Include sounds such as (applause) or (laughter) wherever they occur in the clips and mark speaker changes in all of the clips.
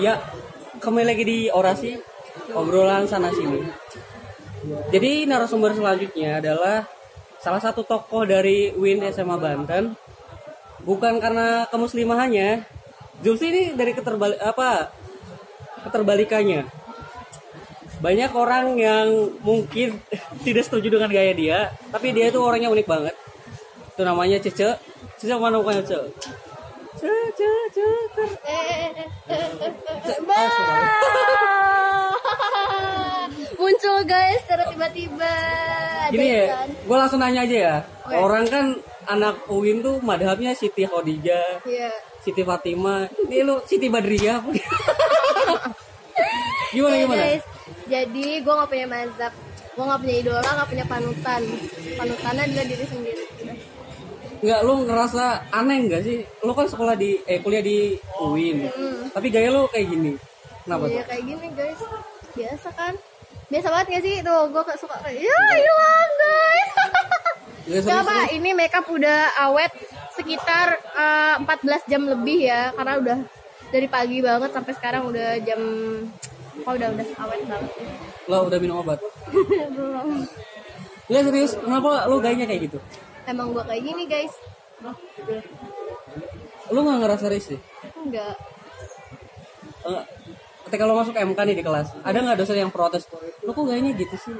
Speaker 1: Ya, kembali lagi di orasi obrolan sana sini. Jadi narasumber selanjutnya adalah salah satu tokoh dari Win SMA Banten. Bukan karena kemuslimahannya, justru ini dari keterbalik apa keterbalikannya. Banyak orang yang mungkin (laughs) tidak setuju dengan gaya dia, tapi dia itu orangnya unik banget. Itu namanya Cece. Cece mana bukannya Cece? Cece, Cece. Ah, sudah.
Speaker 2: muncul guys secara tiba-tiba
Speaker 1: Gini ya,
Speaker 2: kan?
Speaker 1: gue langsung nanya aja ya.
Speaker 2: Oke.
Speaker 1: Orang kan anak UIN tuh madhabnya Siti Khadijah,
Speaker 2: Iya.
Speaker 1: Siti Fatimah. Ini lu Siti Badriah. (laughs) gimana
Speaker 2: Iya,
Speaker 1: gimana?
Speaker 2: guys jadi gue gak punya mazhab gue gak punya idola gak punya panutan panutannya adalah diri sendiri.
Speaker 1: Enggak, lu ngerasa aneh enggak sih? Lu kan sekolah di eh kuliah di UIN. Tapi gaya lu kayak gini. Kenapa
Speaker 2: Iya kayak gini guys biasa kan biasa banget gak sih? Tuh gue suka. Ya hilang guys.
Speaker 1: Nggak
Speaker 2: Gak apa, ini makeup udah awet sekitar eh, 14 jam lebih ya Karena udah dari pagi banget sampai sekarang udah jam Oh udah udah awet banget.
Speaker 1: Lo udah minum obat? (laughs)
Speaker 2: Belum.
Speaker 1: Enggak serius, kenapa lu gayanya kayak gitu?
Speaker 2: Emang gue kayak gini guys.
Speaker 1: Lu nggak ngerasa risih?
Speaker 2: Enggak
Speaker 1: Eh, ketika lo masuk MK nih di kelas, ada nggak dosen yang protes? Lu kok gayanya gitu sih?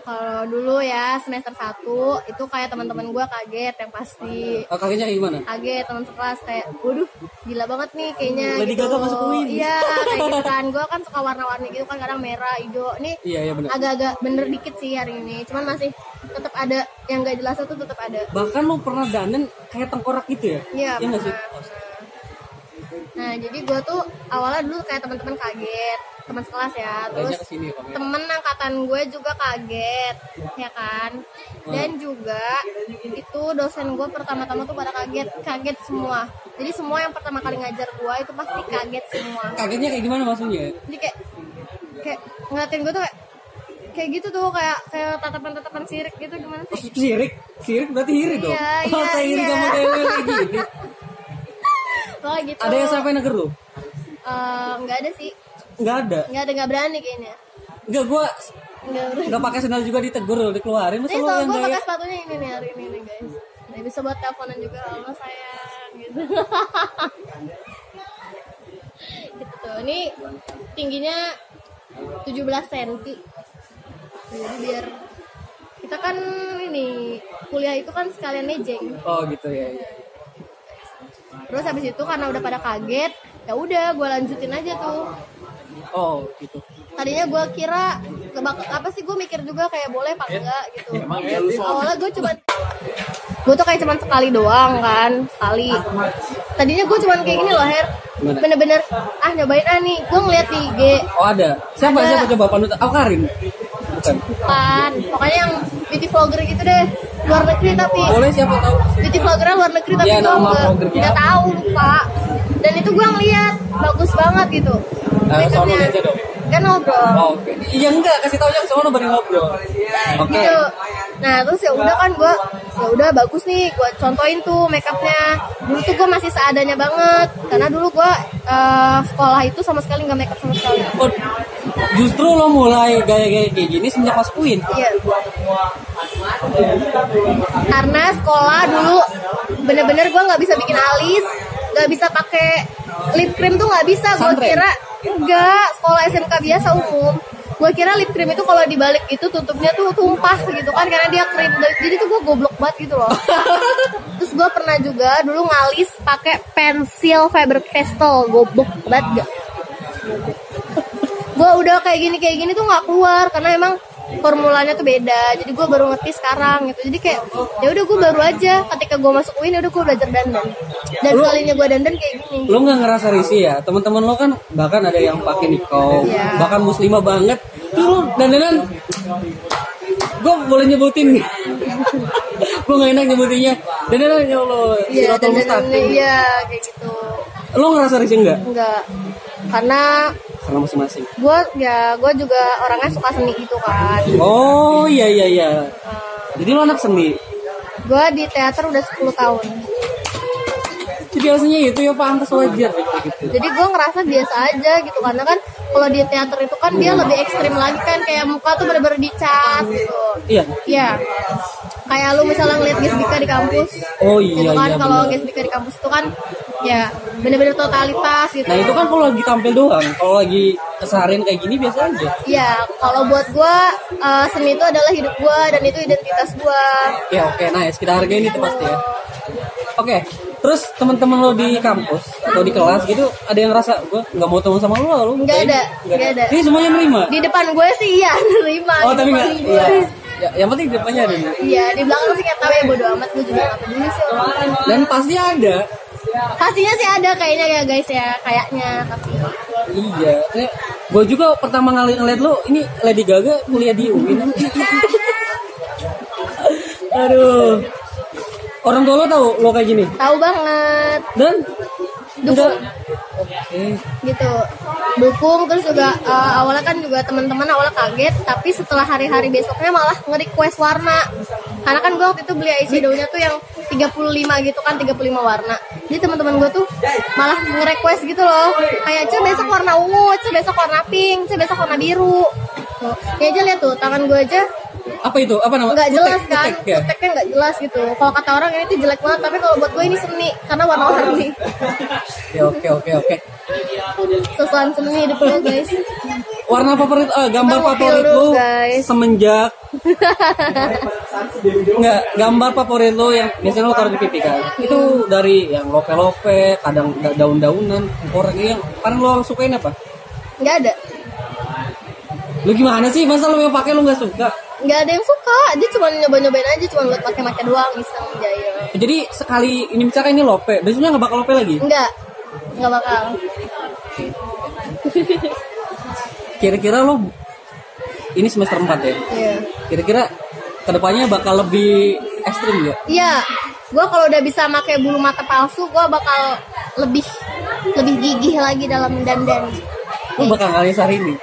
Speaker 2: Kalau dulu ya semester 1 itu kayak teman-teman gue kaget yang pasti
Speaker 1: Oh, kagetnya kayak gimana?
Speaker 2: kaget teman sekelas kayak waduh gila banget nih kayaknya
Speaker 1: Lady
Speaker 2: gitu
Speaker 1: Gaga masuk UIN.
Speaker 2: iya kayak gitu kan gue kan suka warna-warni gitu kan kadang merah hijau ini
Speaker 1: Iya, iya
Speaker 2: agak-agak bener dikit sih hari ini cuman masih tetap ada yang gak jelas itu tetap ada
Speaker 1: Bahkan lu pernah dandan kayak tengkorak gitu ya?
Speaker 2: iya
Speaker 1: Iya sih?
Speaker 2: Nah jadi gue tuh awalnya dulu kayak teman-teman kaget teman sekelas ya terus temen angkatan gue juga kaget ya kan dan juga itu dosen gue pertama-tama tuh pada kaget kaget semua jadi semua yang pertama kali ngajar gue itu pasti kaget semua
Speaker 1: Kagetnya kayak gimana maksudnya?
Speaker 2: jadi kayak kayak ngeliatin gue tuh kayak kayak gitu tuh kayak kayak tatapan-tatapan sirik gitu gimana sih
Speaker 1: Sirik, sirik berarti iri dong.
Speaker 2: Iya,
Speaker 1: oh,
Speaker 2: iya,
Speaker 1: iri
Speaker 2: iya.
Speaker 1: sama kayak gini. (laughs)
Speaker 2: Pokoknya gitu
Speaker 1: Ada yang sampai neger lu?
Speaker 2: Eh, nggak ada sih
Speaker 1: Nggak ada.
Speaker 2: nggak ada nggak berani kayaknya
Speaker 1: Nggak gua
Speaker 2: nggak
Speaker 1: pakai sendal juga ditegur lu dikeluarin. Masa lu yang gaya?
Speaker 2: pakai sepatunya ini nih hari ini nih guys. Nah, bisa buat teleponan juga halo sayang gitu. (laughs) gitu tuh. Ini tingginya 17 cm. Jadi biar kita kan ini kuliah itu kan sekalian mejeng.
Speaker 1: Oh gitu ya. ya.
Speaker 2: Terus habis itu karena udah pada kaget, ya udah gue lanjutin aja tuh.
Speaker 1: Oh gitu.
Speaker 2: Tadinya gue kira kebak apa sih gue mikir juga kayak boleh apa enggak gitu. Awalnya gue cuma gue tuh kayak cuman sekali doang kan sekali. Tadinya gue cuman kayak gini loh Her. Bener-bener ah nyobain ah nih. Gue ngeliat di IG
Speaker 1: Oh ada. Siapa
Speaker 2: Ada.
Speaker 1: siapa coba panutan? Oh Karin. Bukan.
Speaker 2: kan. Pokoknya yang beauty vlogger gitu deh. Luar negeri tapi
Speaker 1: Boleh siapa tahu?
Speaker 2: beauty vlogger luar negeri tapi
Speaker 1: Iya,
Speaker 2: gue nggak tahu lupa. Dan itu gue ngeliat bagus banget gitu.
Speaker 1: Sono
Speaker 2: Makeupnya.
Speaker 1: aja dong.
Speaker 2: Kan ngobrol.
Speaker 1: Oh, Oke. Iya enggak, kasih tahu yang sono baru ngobrol. Oke.
Speaker 2: gitu nah terus ya udah kan gue ya udah bagus nih gue contohin tuh makeupnya dulu tuh gue masih seadanya banget karena dulu gue eh, sekolah itu sama sekali nggak makeup sama sekali
Speaker 1: Oh, justru lo mulai gaya-gaya kayak gini semenjak pas UIN.
Speaker 2: iya karena sekolah dulu bener-bener gue nggak bisa bikin alis nggak bisa pakai lip cream tuh nggak bisa. Gue kira enggak sekolah SMK biasa umum. Gue kira lip cream itu kalau dibalik itu tutupnya tuh tumpah gitu kan karena dia krim. Jadi tuh gue goblok banget gitu loh. (laughs) Terus gue pernah juga dulu ngalis pakai pensil Faber Castell goblok banget gak gue udah kayak gini kayak gini tuh nggak keluar karena emang formulanya tuh beda. Jadi gue baru ngerti sekarang gitu. Jadi kayak ya udah gue baru aja ketika gue masuk UIN ya udah gue belajar dandan. Dan
Speaker 1: Lu-
Speaker 2: sekalinya gue dandan kayak gini.
Speaker 1: Lo nggak ngerasa risih ya? Teman-teman lo kan bahkan ada yang pakai nikau,
Speaker 2: Iya.
Speaker 1: bahkan muslimah banget. Tuh lo dandanan? Gue boleh nyebutin gue gak (laughs) enak nyebutinnya. Dandanan ya Allah
Speaker 2: iya dandan
Speaker 1: mustaqim.
Speaker 2: iya kayak gitu.
Speaker 1: Lo ngerasa risih enggak
Speaker 2: enggak karena
Speaker 1: masing-masing?
Speaker 2: Gue ya gue juga orangnya suka seni gitu kan.
Speaker 1: Oh iya iya iya. Jadi lo anak seni?
Speaker 2: Gue di teater udah 10 tahun.
Speaker 1: Sebiasanya itu ya pantas wajar. Gitu
Speaker 2: jadi gue ngerasa biasa aja gitu karena kan kalau di teater itu kan dia lebih ekstrim lagi kan kayak muka tuh bener-bener dicas gitu.
Speaker 1: Iya.
Speaker 2: Iya. Kayak lu misalnya ngeliat Gesbika di kampus.
Speaker 1: Oh iya,
Speaker 2: Gitu kan
Speaker 1: iya,
Speaker 2: kalau. Gesbika di kampus itu kan ya bener-bener totalitas gitu.
Speaker 1: nah itu kan kalau lagi tampil doang kalau lagi keseharian kayak gini biasa aja
Speaker 2: Iya, kalau buat gua eh, seni itu adalah hidup gua dan itu identitas gua.
Speaker 1: ya oke nice kita hargain itu pasti ya oke terus teman-teman lo di kampus atau di kelas gitu ada yang ngerasa gue nggak mau teman sama lo lo
Speaker 2: Nggak ada, nggak ada.
Speaker 1: ini semuanya nerima
Speaker 2: Di depan gue sih iya (laughs) nerima.
Speaker 1: oh tapi nggak
Speaker 2: gue.
Speaker 1: iya ya, yang penting di depannya ada.
Speaker 2: Iya, di belakang sih kayak tahu ya bodo amat gue juga gak peduli sih
Speaker 1: dan pasti ada
Speaker 2: Pastinya sih ada kayaknya ya guys ya, kayaknya. Tapi
Speaker 1: iya gue juga pertama kali ngeliat lo ini Lady Gaga kuliah di UIN (laughs) aduh. Orang tua lo tahu lo kayak gini?
Speaker 2: Tahu banget.
Speaker 1: Dan?
Speaker 2: Dukung.
Speaker 1: oke.
Speaker 2: Gitu. Dukung terus juga eh, awalnya kan juga teman-teman awalnya kaget tapi setelah hari-hari besoknya malah nge-request warna karena kan gue waktu itu beli eyeshadownya tuh yang 35 gitu kan 35 warna. Jadi teman-teman gue tuh malah nge-request gitu loh. Kayak cuy besok warna ungu cuy besok warna pink cuy besok warna biru. Tuh. Ya aja lihat tuh tangan gue aja
Speaker 1: apa itu? Apa nama?
Speaker 2: Nggak jelas kan?
Speaker 1: kutek, ya?
Speaker 2: kuteknya nggak jelas gitu. Kalau kata orang ini tuh jelek banget tapi kalau buat gue ini seni karena warna-warni. (laughs)
Speaker 1: Ya oke oke oke.
Speaker 2: Sesuatu seni hidup gue guys.
Speaker 1: Warna favorit eh, gambar favorit
Speaker 2: guys.
Speaker 1: semenjak (laughs) nggak gambar favorit lo yang biasanya lo taruh di pipi kan? Itu dari yang lope-lope kadang da- daun-daunan korek yang paling lo sukain apa?
Speaker 2: Nggak ada.
Speaker 1: Lo gimana sih? Masa lo yang pakai lo nggak suka?
Speaker 2: Nggak ada yang suka. Dia cuma nyoba nyobain aja cuma buat pakai pakai doang iseng jaya
Speaker 1: jadi sekali ini misalkan ini lope besoknya nggak bakal lope lagi?
Speaker 2: Nggak. Nggak bakal.
Speaker 1: Kira-kira lo ini semester 4 ya?
Speaker 2: Iya.
Speaker 1: Kira-kira ke depannya bakal lebih ekstrim ya?
Speaker 2: Iya. Gue kalau udah bisa pakai bulu mata palsu gue bakal lebih lebih gigih lagi dalam dandan.
Speaker 1: Lo bakal kali hari ini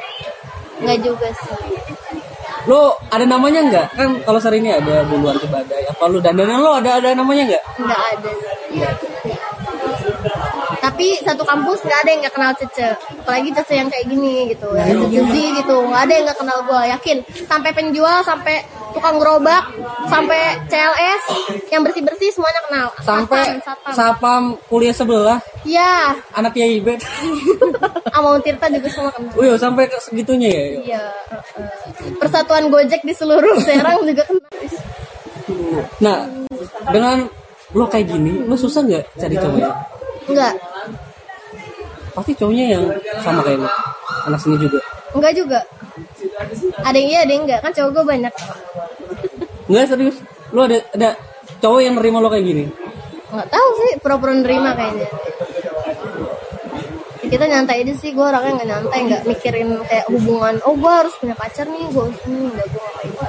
Speaker 2: nggak juga sih.
Speaker 1: Lo ada namanya nggak? Kan kalau hari ini ada bulu anti badai. Apa lo dandanan lo ada ada namanya nggak?
Speaker 2: Nggak ada tapi satu kampus nggak ada yang nggak kenal Cece. Apalagi Cece yang kayak gini gitu. Ya Cece Z gitu. Nggak ada yang nggak kenal gue yakin. Sampai penjual sampai tukang gerobak sampai CLS yang bersih bersih semuanya kenal.
Speaker 1: Sampai
Speaker 2: Satpam,
Speaker 1: kuliah sebelah.
Speaker 2: Iya.
Speaker 1: Anak Yai Bet
Speaker 2: Amon Tirta juga semua kenal.
Speaker 1: Wih, sampai ke segitunya ya?
Speaker 2: Iya uh, uh. persatuan Gojek di seluruh Serang juga kenal.
Speaker 1: Nah dengan lo kayak gini lo susah nggak cari cowoknya
Speaker 2: enggak
Speaker 1: pasti cowoknya yang sama kayak lo anak seni juga.
Speaker 2: Enggak juga. Ada yang iya ada yang enggak kan cowok gue banyak
Speaker 1: nggak serius. Lo ada ada cowok yang nerima lo kayak gini?
Speaker 2: Nggak tahu sih pura-pura nerima kayaknya. Ya, kita nyantai aja sih gue orangnya nggak nyantai nggak mikirin kayak hubungan oh gue harus punya pacar nih gue harus ini nggak gue gitu.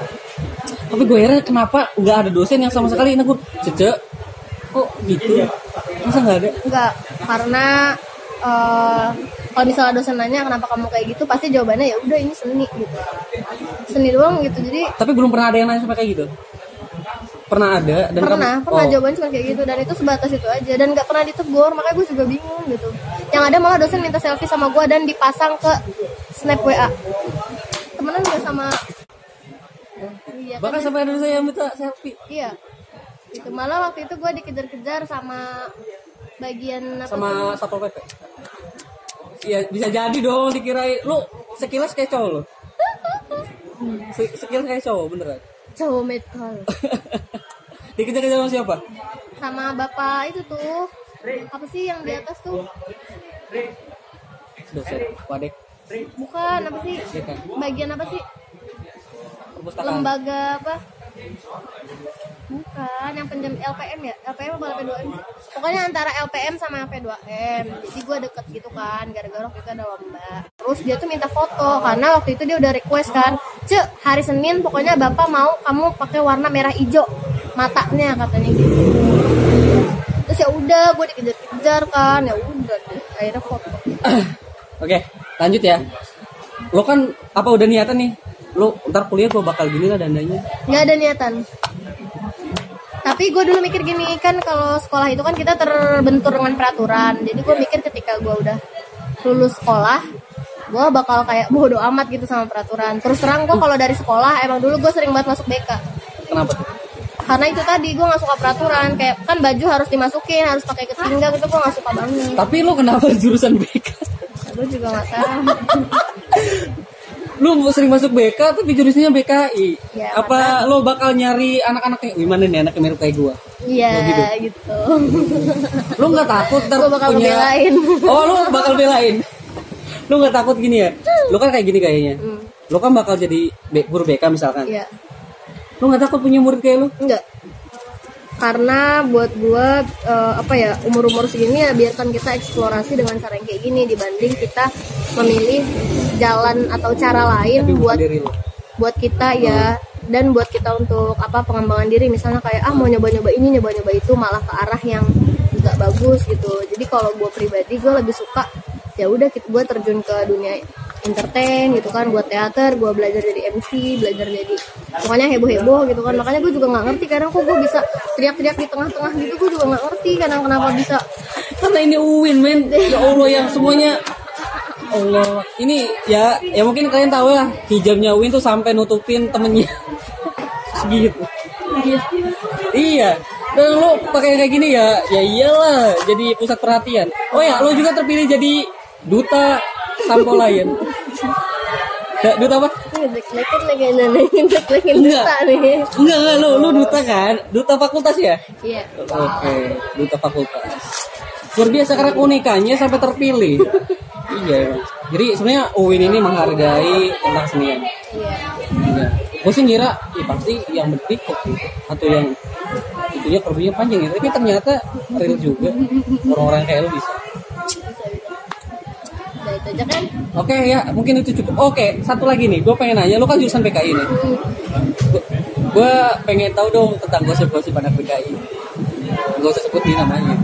Speaker 1: Tapi gue heran kenapa nggak ada dosen yang sama sekali? Negur cece kok gitu? Masa nggak ada?
Speaker 2: Nggak karena eh, kalau misalnya dosen nanya kenapa kamu kayak gitu? Pasti jawabannya ya udah ini seni gitu. Seni doang gitu jadi
Speaker 1: tapi belum pernah ada yang nanya sampai kayak gitu? Pernah ada dan
Speaker 2: pernah
Speaker 1: kamu-
Speaker 2: pernah
Speaker 1: oh.
Speaker 2: jawaban cuma kayak gitu dan itu sebatas itu aja dan nggak pernah ditegur makanya gue juga bingung gitu. Yang ada malah dosen minta selfie sama gue dan dipasang ke snap wa temenan juga sama iya kan?
Speaker 1: bahkan sampai ada saya yang minta selfie.
Speaker 2: Iya itu malah waktu itu gue dikejar-kejar sama bagian apa
Speaker 1: sama satpol pp Iya bisa jadi dong dikirain. Lu sekilas kayak cowok lo (laughs) Se- sekilas kayak cowok beneran?
Speaker 2: Cowok metal. (laughs)
Speaker 1: Dikejar-kejar sama siapa?
Speaker 2: Sama bapak itu tuh. Apa sih yang di atas tuh?
Speaker 1: Dosen wadek
Speaker 2: bukan apa sih?
Speaker 1: Dekan.
Speaker 2: bagian apa sih? Lembaga apa bukan yang penjam LPM ya? LPM apa LP2M sih? Pokoknya antara LPM sama LP2M jadi gue deket gitu kan gara-gara waktu itu ada lomba. Terus dia tuh minta foto karena waktu itu dia udah request kan. Cek hari Senin pokoknya bapak mau kamu pakai warna merah hijau matanya katanya gitu. Terus ya udah gue dikejar-kejar kan. Ya udah akhirnya foto.
Speaker 1: Oke lanjut ya. Lo kan apa udah niatan nih lo ntar kuliah gue bakal gini lah dandanya.
Speaker 2: Nggak ada niatan. Tapi gue dulu mikir gini kan kalau sekolah itu kan kita terbentur dengan peraturan. Jadi gue mikir ketika gue udah lulus sekolah gue bakal kayak bodo amat gitu sama peraturan. Terus terang gue kalau dari sekolah emang dulu gue sering banget masuk BK
Speaker 1: Kenapa? Tuh?
Speaker 2: karena itu tadi gue nggak suka peraturan. Kayak kan baju harus dimasukin harus pakai ketinggang itu gue nggak suka banget.
Speaker 1: Tapi lu kenapa jurusan BK?
Speaker 2: gue juga nggak tahu (laughs)
Speaker 1: Lu sering masuk BK tapi jurusannya BKI.
Speaker 2: Ya,
Speaker 1: Apa lu bakal nyari anak-anak yang gimana nih anak yang mirip kayak gua?
Speaker 2: iya gitu
Speaker 1: Lu nggak takut ntar
Speaker 2: gue bakal
Speaker 1: punya
Speaker 2: ngebelain
Speaker 1: Oh, lu bakal belain. Lu nggak takut gini ya? Lu kan kayak gini kayaknya.
Speaker 2: Hmm,
Speaker 1: Lu kan bakal jadi guru BK misalkan.
Speaker 2: iya
Speaker 1: Lu nggak takut punya murid kayak lu?
Speaker 2: enggak karena buat gue apa ya umur umur segini ya biarkan kita eksplorasi dengan cara yang kayak gini dibanding kita memilih jalan atau cara lain
Speaker 1: Tapi
Speaker 2: buat buat kita ya. Dan buat kita untuk apa pengembangan diri. Misalnya kayak ah mau nyoba nyoba ini nyoba nyoba itu malah ke arah yang nggak bagus gitu. Jadi kalau gue pribadi gue lebih suka ya udah gue terjun ke dunia entertain gitu kan buat teater gue belajar jadi MC belajar jadi pokoknya heboh heboh gitu kan. Makanya gue juga nggak ngerti kadang kok gue bisa teriak-teriak di tengah-tengah gitu gue juga nggak ngerti kadang kenapa bisa.
Speaker 1: Karena ini Uwin men. (laughs) Ya Allah yang semuanya. Allah. Ini ya Ya mungkin kalian tahu ya Hijabnya Uwin tuh sampai nutupin temennya. (laughs) Segitu. Iya. Dan lo pakai kayak gini ya Ya iyalah Jadi pusat perhatian. Oh ya lo juga terpilih jadi Duta Sampo Lion Da- Duta apa?
Speaker 2: ngejek-ngejekin lagi nanya ngejek-ngejekin
Speaker 1: Enggak.
Speaker 2: duta nih
Speaker 1: Enggak enggak lo Lo duta kan Duta fakultas ya
Speaker 2: iya
Speaker 1: Oke, duta fakultas. Luar biasa karena keunikannya sampai terpilih. iya. Jadi sebenarnya UIN ini menghargai tentang kesenian.
Speaker 2: iya
Speaker 1: Iya. Gue sih ngira, ya pasti yang berpikir gitu. Atau yang itunya kerbunya panjang gitu. Tapi ternyata real juga. Orang-orang kayak lo bisa.
Speaker 2: Aja kan
Speaker 1: Oke ya, mungkin itu cukup. Oke, satu lagi nih. Gue pengen nanya, lo kan jurusan PKI nih. Gue pengen tahu dong tentang gosip-gosip anak PKI. Gak usah sebutin namanya.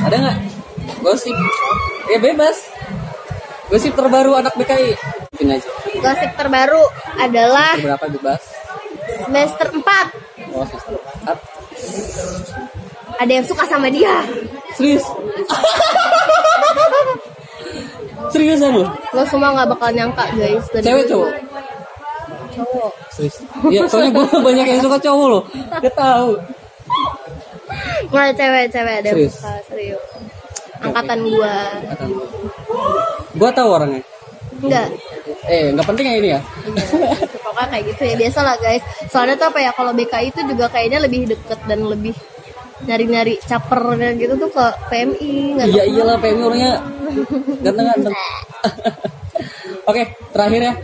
Speaker 1: Ada nggak gosip? Ya bebas. Gosip terbaru anak PKI. Aja.
Speaker 2: Gosip terbaru adalah
Speaker 1: Berapa bebas?
Speaker 2: semester 4
Speaker 1: Oh, semester empat.
Speaker 2: ada yang suka sama dia.
Speaker 1: Serius? (laughs) Seriusan lo?
Speaker 2: Lo semua nggak bakal nyangka guys. dari
Speaker 1: Cewek cowok?
Speaker 2: Cowok.
Speaker 1: Serius? Iya, soalnya gue (laughs) banyak yang suka cowok loh. Gak tahu.
Speaker 2: Nggak cewek cewek ada
Speaker 1: Serius?
Speaker 2: serius. Angkatan gua.
Speaker 1: Kata lu. Gua tahu orangnya.
Speaker 2: Enggak.
Speaker 1: Eh, nggak penting ya ini ya?
Speaker 2: Pokoknya kayak gitu ya biasa lah guys. Soalnya tuh apa ya kalau BKI itu juga kayaknya lebih deket dan lebih nyari-nyari capernya gitu tuh ke PMI nggak
Speaker 1: Iya iyalah PMI orangnya ganteng-ganteng. (laughs) Oke, terakhir ya.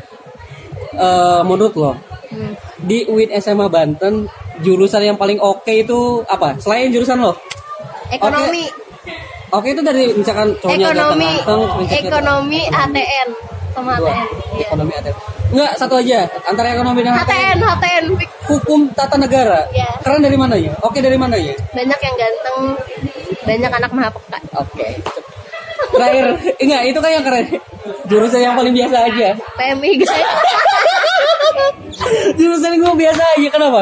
Speaker 1: Eh, menurut lo
Speaker 2: Hmm.
Speaker 1: di UIN SMA Banten jurusan yang paling oke itu apa? Selain jurusan lo?
Speaker 2: Ekonomi,
Speaker 1: Oke itu dari misalkan
Speaker 2: ekonomi,
Speaker 1: prinsipnya
Speaker 2: ekonomi HTN sama
Speaker 1: dua.
Speaker 2: HTN. Iya.
Speaker 1: Ekonomi ATN. Enggak, satu aja. Antara ekonomi dan HTN.
Speaker 2: HTN,
Speaker 1: Hukum tata negara.
Speaker 2: Iya.
Speaker 1: Keren dari mananya? Oke dari mananya?
Speaker 2: banyak yang ganteng, banyak anak mahapeka.
Speaker 1: Oke. Terakhir, enggak itu kan yang keren. Jurusan yang paling biasa aja.
Speaker 2: PMI guys. (laughs)
Speaker 1: Jurusan gue biasa aja kenapa?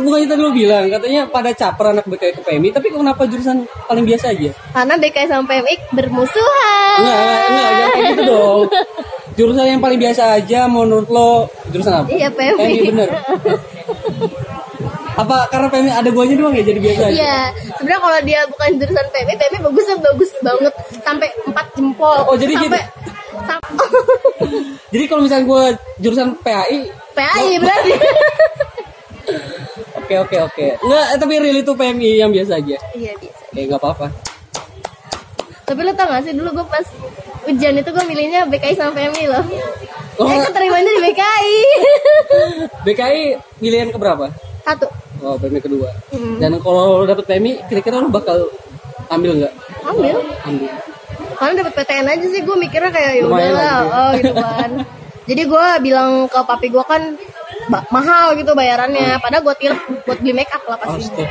Speaker 1: Bukannya tadi lu bilang katanya pada caper anak BK itu PMI, tapi kenapa jurusan paling biasa aja?
Speaker 2: Karena BKI sama PMI bermusuhan.
Speaker 1: Enggak, enggak, enggak, jangan kayak gitu dong. (laughs) Jurusan yang paling biasa aja menurut lo jurusan apa?
Speaker 2: Iya, PMI.
Speaker 1: bener. (laughs) Apa karena PMI ada guanya doang ya jadi biasa aja?
Speaker 2: Iya, sebenarnya kalau dia bukan jurusan PMI, PMI bagusnya bagus banget sampai 4 jempol.
Speaker 1: Oh, jadi
Speaker 2: sampai
Speaker 1: gitu.
Speaker 2: sam- (laughs)
Speaker 1: Jadi kalau misalnya gue jurusan PAI,
Speaker 2: PAI berarti. (laughs)
Speaker 1: oke oke oke. Enggak, eh, tapi real itu PMI yang biasa aja.
Speaker 2: Iya bisa.
Speaker 1: Oke, nggak apa-apa.
Speaker 2: Tapi lo tau gak sih dulu gue pas ujian itu gue milihnya BKI sama PMI loh.
Speaker 1: Oh.
Speaker 2: Eh keterimanya di BKI. (laughs)
Speaker 1: BKI pilihan keberapa?
Speaker 2: Satu.
Speaker 1: Oh, PMI kedua.
Speaker 2: Hmm.
Speaker 1: Dan kalau lo dapet PMI, kira-kira lo bakal ambil nggak?
Speaker 2: Ambil.
Speaker 1: Ambil.
Speaker 2: Karena dapet PTN aja sih gue mikirnya kayak ya udahlah,
Speaker 1: lah gitu.
Speaker 2: oh gitu kan. (laughs) Jadi gue bilang ke papi gue kan mahal gitu bayarannya. Padahal gue tilep buat beli make up lah pasti.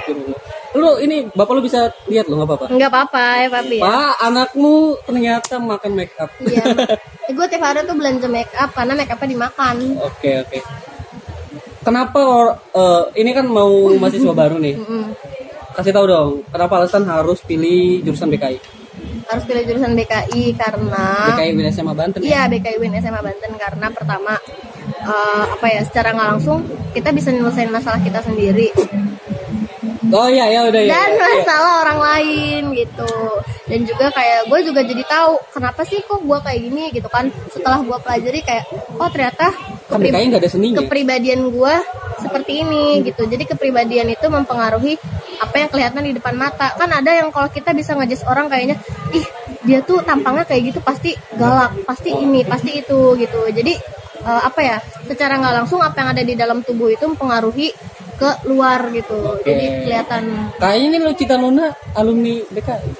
Speaker 1: Lu ini bapak lu bisa lihat lo nggak apa-apa.
Speaker 2: Enggak apa-apa ya papi ya.
Speaker 1: Pak, anakmu ternyata makan make up.
Speaker 2: Iya. (laughs) gue tiap hari tuh belanja make up karena make upnya dimakan.
Speaker 1: Oke oke. kenapa or- eh, ini kan mau mahasiswa baru nih kasih tahu dong kenapa alasan harus pilih jurusan BKI
Speaker 2: harus pilih jurusan BKI karena
Speaker 1: BKI Win SMA Banten ya?
Speaker 2: Iya BKI Win SMA Banten karena pertama eh, apa ya secara nggak langsung kita bisa nyelesain masalah kita sendiri
Speaker 1: oh iya ya udah ya
Speaker 2: dan
Speaker 1: Iya.
Speaker 2: masalah orang lain gitu. Dan juga kayak gue juga jadi tahu kenapa sih kok gue kayak gini gitu kan. Setelah gue pelajari kayak oh ternyata
Speaker 1: kan
Speaker 2: kepri-
Speaker 1: BKI nggak ada seninya.
Speaker 2: kepribadian gue seperti ini gitu. Jadi kepribadian itu mempengaruhi apa yang kelihatan di depan mata. Kan ada yang kalau kita bisa ngejudge orang kayaknya ih dia tuh tampangnya kayak gitu pasti galak pasti ini pasti itu gitu. Jadi eh, apa ya secara nggak langsung apa yang ada di dalam tubuh itu mempengaruhi ke luar gitu. Jadi kelihatan.
Speaker 1: Kayaknya ini lo Cita Luna alumni BKI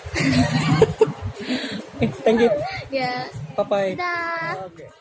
Speaker 1: (laughs) eh thank you.
Speaker 2: Ya.
Speaker 1: Bye bye
Speaker 2: dah
Speaker 1: Oke.